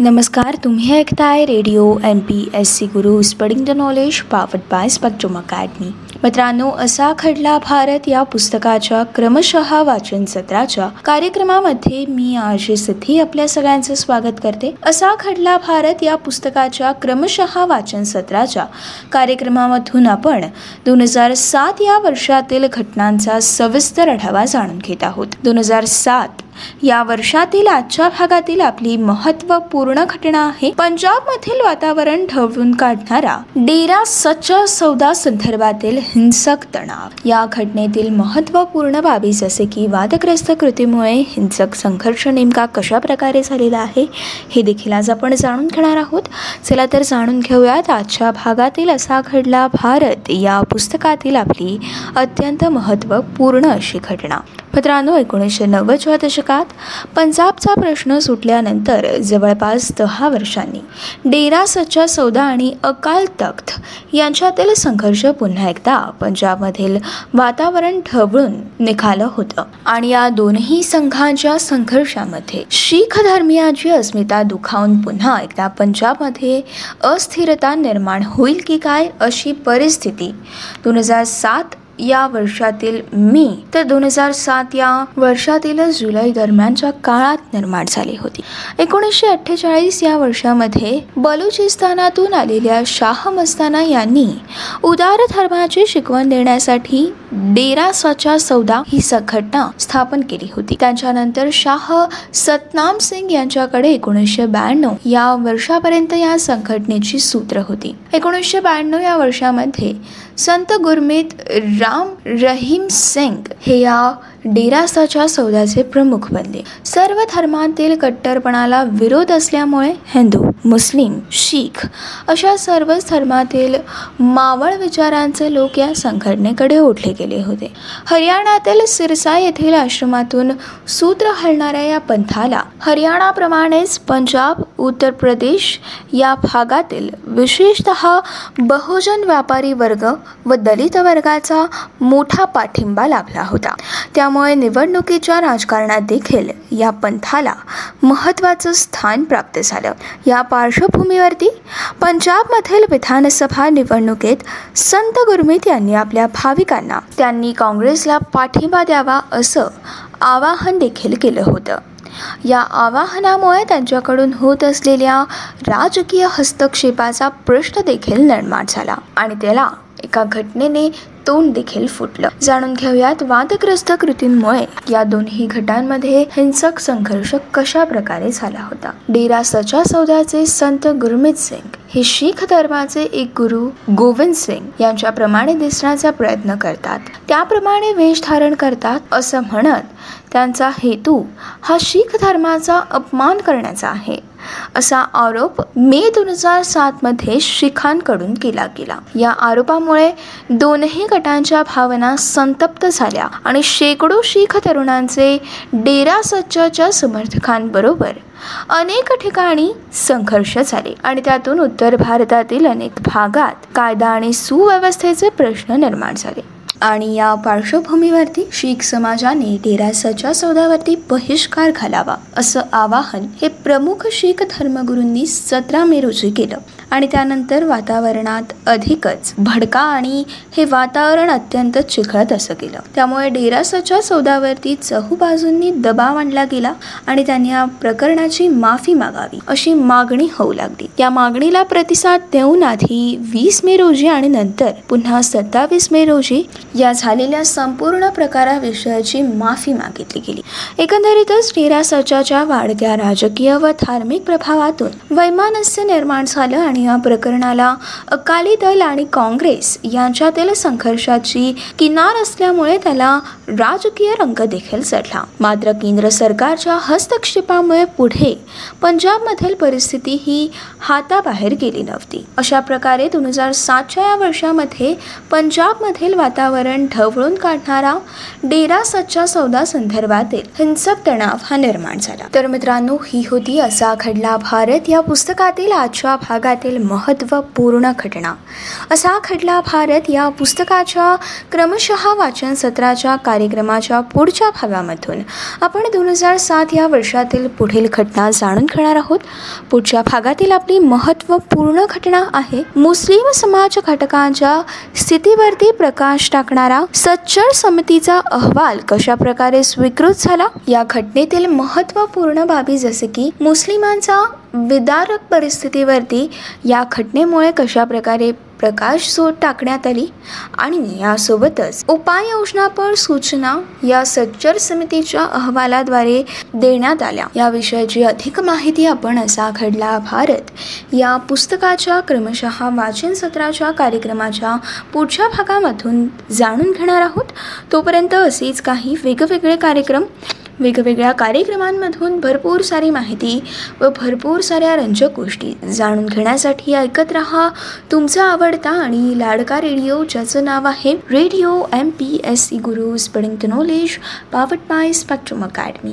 नमस्कार तुम्ही ऐकताय radio M P S C Guru spreading the knowledge power by Spectrum Academy मित्रांनो असा खडला भारत या पुस्तकाच्या क्रमशः वाचन सत्राच्या कार्यक्रमामध्ये मी आजी सिद्धी आपल्या सगळ्यांचं स्वागत करते. असा खडला भारत या पुस्तकाच्या क्रमशः वाचन सत्राच्या कार्यक्रमामधून आपण दोन हजार सात या वर्षातील घटनांचा सविस्तर आढावा जाणून घेत आहोत. दोन हजार सात या वर्षातील आजच्या भागातील आपली महत्त्वपूर्ण घटना आहे. पंजाब मधील वातावरण ढवळून काढणारा डेरा सच्चा सौदा संदर्भातील हिंसक तणाव. या घटनेतील महत्त्वपूर्ण बाबी जसे की वादग्रस्त कृतीमुळे हिंसक संघर्ष नेमका कशा प्रकारे झालेला आहे हे देखील आज आपण जाणून घेणार आहोत. चला तर जाणून घेऊयात आजच्या भागातील असा घडला भारत या पुस्तकातील आपली अत्यंत महत्त्वपूर्ण अशी घटना. मित्रांनो एकोणीसशे नव्वदच्या दशकात पंजाबचा प्रश्न सुटल्यानंतर जवळपास दहा वर्षांनी डेरा सच्चा सौदा आणि अकाल तख्त यांच्यातील संघर्ष पुन्हा एकदा पंजाबमधील वातावरण ढवळून निघालं होतं. आणि या दोनही संघांच्या संघर्षामध्ये शीख धर्मियाची अस्मिता दुखावून पुन्हा एकदा पंजाबमध्ये अस्थिरता निर्माण होईल की काय अशी परिस्थिती दोन हजार सात या वर्षातील मे तर दोन हजार सात या वर्षातील जुलै दरम्यानच्या काळात निर्माण झाली होती. एकोणीसशे अठ्ठेचाळीस या वर्षामध्ये बलुचिस्तानातून आलेल्या शाह मस्ताना यांनी उदार धर्माची शिकवण देण्यासाठी डेरा सौदा ही संघटना स्थापन केली होती. त्यांच्यानंतर शाह सतनाम सिंग यांच्याकडे एकोणीसशे ब्याण्णव या वर्षापर्यंत या संघटनेची सूत्र होती. एकोणीसशे ब्याण्णव या वर्षामध्ये संत गुरमीत राम रहीम सिंग हे या डेरासाच्या सौद्याचे प्रमुख बनले. सर्व धर्मांतील कट्टरपणाला विरोध असल्यामुळे हिंदू मुस्लिम शीख अशा सर्वच धर्मातील मावळ विचारांचे लोक या संघटनेकडे ओढले गेले होते. हरियाणातील सिरसा येथील आश्रमातून सूत्र हलणाऱ्या या पंथाला हरियाणाप्रमाणेच पंजाब उत्तर प्रदेश या भागातील विशेषतः बहुजन व्यापारी वर्ग व दलित वर्गाचा मोठा पाठिंबा लाभला होता. त्यामुळे निवडणुकीच्या राजकारणात देखील या पंथाला महत्त्वाचं स्थान प्राप्त झालं. या पार्श्वभूमीवरती पंजाबमधील विधानसभा निवडणुकीत संत गुरमीत यांनी आपल्या भाविकांना त्यांनी काँग्रेसला पाठिंबा द्यावा असं आवाहन देखील केलं होतं. या आवाहनामुळे त्यांच्याकडून होत असलेल्या राजकीय हस्तक्षेपाचा प्रश्न देखील निर्माण झाला आणि त्याला एका घटनेने तोंड देखील फुटलं. जाणून घेऊयात वादग्रस्त कृतींमुळे. या दोन्ही गटांमध्ये हिंसक संघर्ष कशा प्रकारे झाला होता? डेरा सचा सौदाचे संत गुरमीत सिंग. हे शीख धर्माचे एक गुरु गोविंद सिंग यांच्याप्रमाणे दिसण्याचा प्रयत्न करतात. त्याप्रमाणे वेश धारण करतात असं म्हणत त्यांचा हेतू हा शीख धर्माचा अपमान करण्याचा आहे. असा आरोप मे दोन हजार सातमध्ये शिखांकडून केला गेला. या आरोपामुळे दोनही गटांच्या भावना संतप्त झाल्या आणि शेकडो शीख तरुणांचे डेरा सच्चाच्या समर्थकांबरोबर अनेक ठिकाणी संघर्ष झाले आणि त्यातून उत्तर भारतातील अनेक भागात कायदा आणि सुव्यवस्थेचे प्रश्न निर्माण झाले. आणि या पार्श्वभूमीवरती शीख समाजाने डेरासाच्या सौदावरती बहिष्कार घालावा असं आवाहन हे प्रमुख शीख धर्मगुरूंनी सतरा मे रोजी केलं. आणि त्यानंतर वातावरणात अधिकच भडका आणि हे वातावरण अत्यंत चिखळत असं गेलं. त्यामुळे डेरासाच्या सौदावरती चहूबाजूंनी दबाव आणला गेला आणि त्यांनी या प्रकरणाची माफी मागावी अशी मागणी होऊ लागली. या मागणीला प्रतिसाद देऊन आधी वीस मे रोजी आणि नंतर पुन्हा सत्तावीस मे रोजी या झालेल्या संपूर्ण प्रकाराविषयाची माफी मागितली गेली. एकंदरीतच डेरासाच्या वाढत्या राजकीय व धार्मिक प्रभावातून वैमानस्य निर्माण झालं आणि या प्रकरणाला अकाली दल आणि काँग्रेस यांच्यातील संघर्षाची किनार असल्यामुळे त्याला राजकीय रंग देखील चढला. मात्र केंद्र सरकारच्या हस्तक्षेपामुळे पुढे पंजाबमधील परिस्थिती ही हाताबाहेर गेली नव्हती. अशा प्रकारे दोन हजार सातच्या या वर्षामध्ये पंजाबमधील वातावरण ढवळून काढणारा डेरा सच्चा सौदा संदर्भातील हिंसक तणाव हा निर्माण झाला. तर मित्रांनो ही होती असा घडला भारत या पुस्तकातील आजच्या भागातील वर्षातील महत्त्वपूर्ण घटना. असा खडला भारत या पुस्तकाच्या क्रमशः वाचन सत्राच्या कार्यक्रमाच्या पुढच्या भागामधून. आपण दोन हजार सात या वर्षातील पुढील घटना जाणून घेणार आहोत. पुढच्या भागातील आपली महत्त्वपूर्ण घटना आहे मुस्लिम समाज घटकांच्या स्थितीवरती प्रकाश टाकणारा सच्चर समितीचा अहवाल कशा प्रकारे स्वीकृत झाला? या घटनेतील महत्त्वपूर्ण बाबी जसे की मुस्लिमांचा विदारक परिस्थितीवरती या घटनेमुळे कशा प्रकारे प्रकाश सोड टाकण्यात आली? आणि यासोबतच उपाययोजनापर सूचना या सच्चर समितीच्या अहवालाद्वारे देण्यात आल्या. या विषयाची अधिक माहिती आपण असा घडला भारत. या पुस्तकाच्या क्रमशः वाचन सत्राच्या कार्यक्रमाच्या पुढच्या भागामधून जाणून घेणार आहोत. तोपर्यंत असेच काही वेगवेगळे कार्यक्रम वेगवेगळ्या कार्यक्रमांमधून भरपूर सारी माहिती व भरपूर साऱ्या रंजक गोष्टी जाणून घेण्यासाठी ऐकत रहा. तुमचा आवडता आणि लाडका रेडिओ ज्याचं नाव आहे radio M P S C Guru spreading the knowledge power by Spectrum Academy.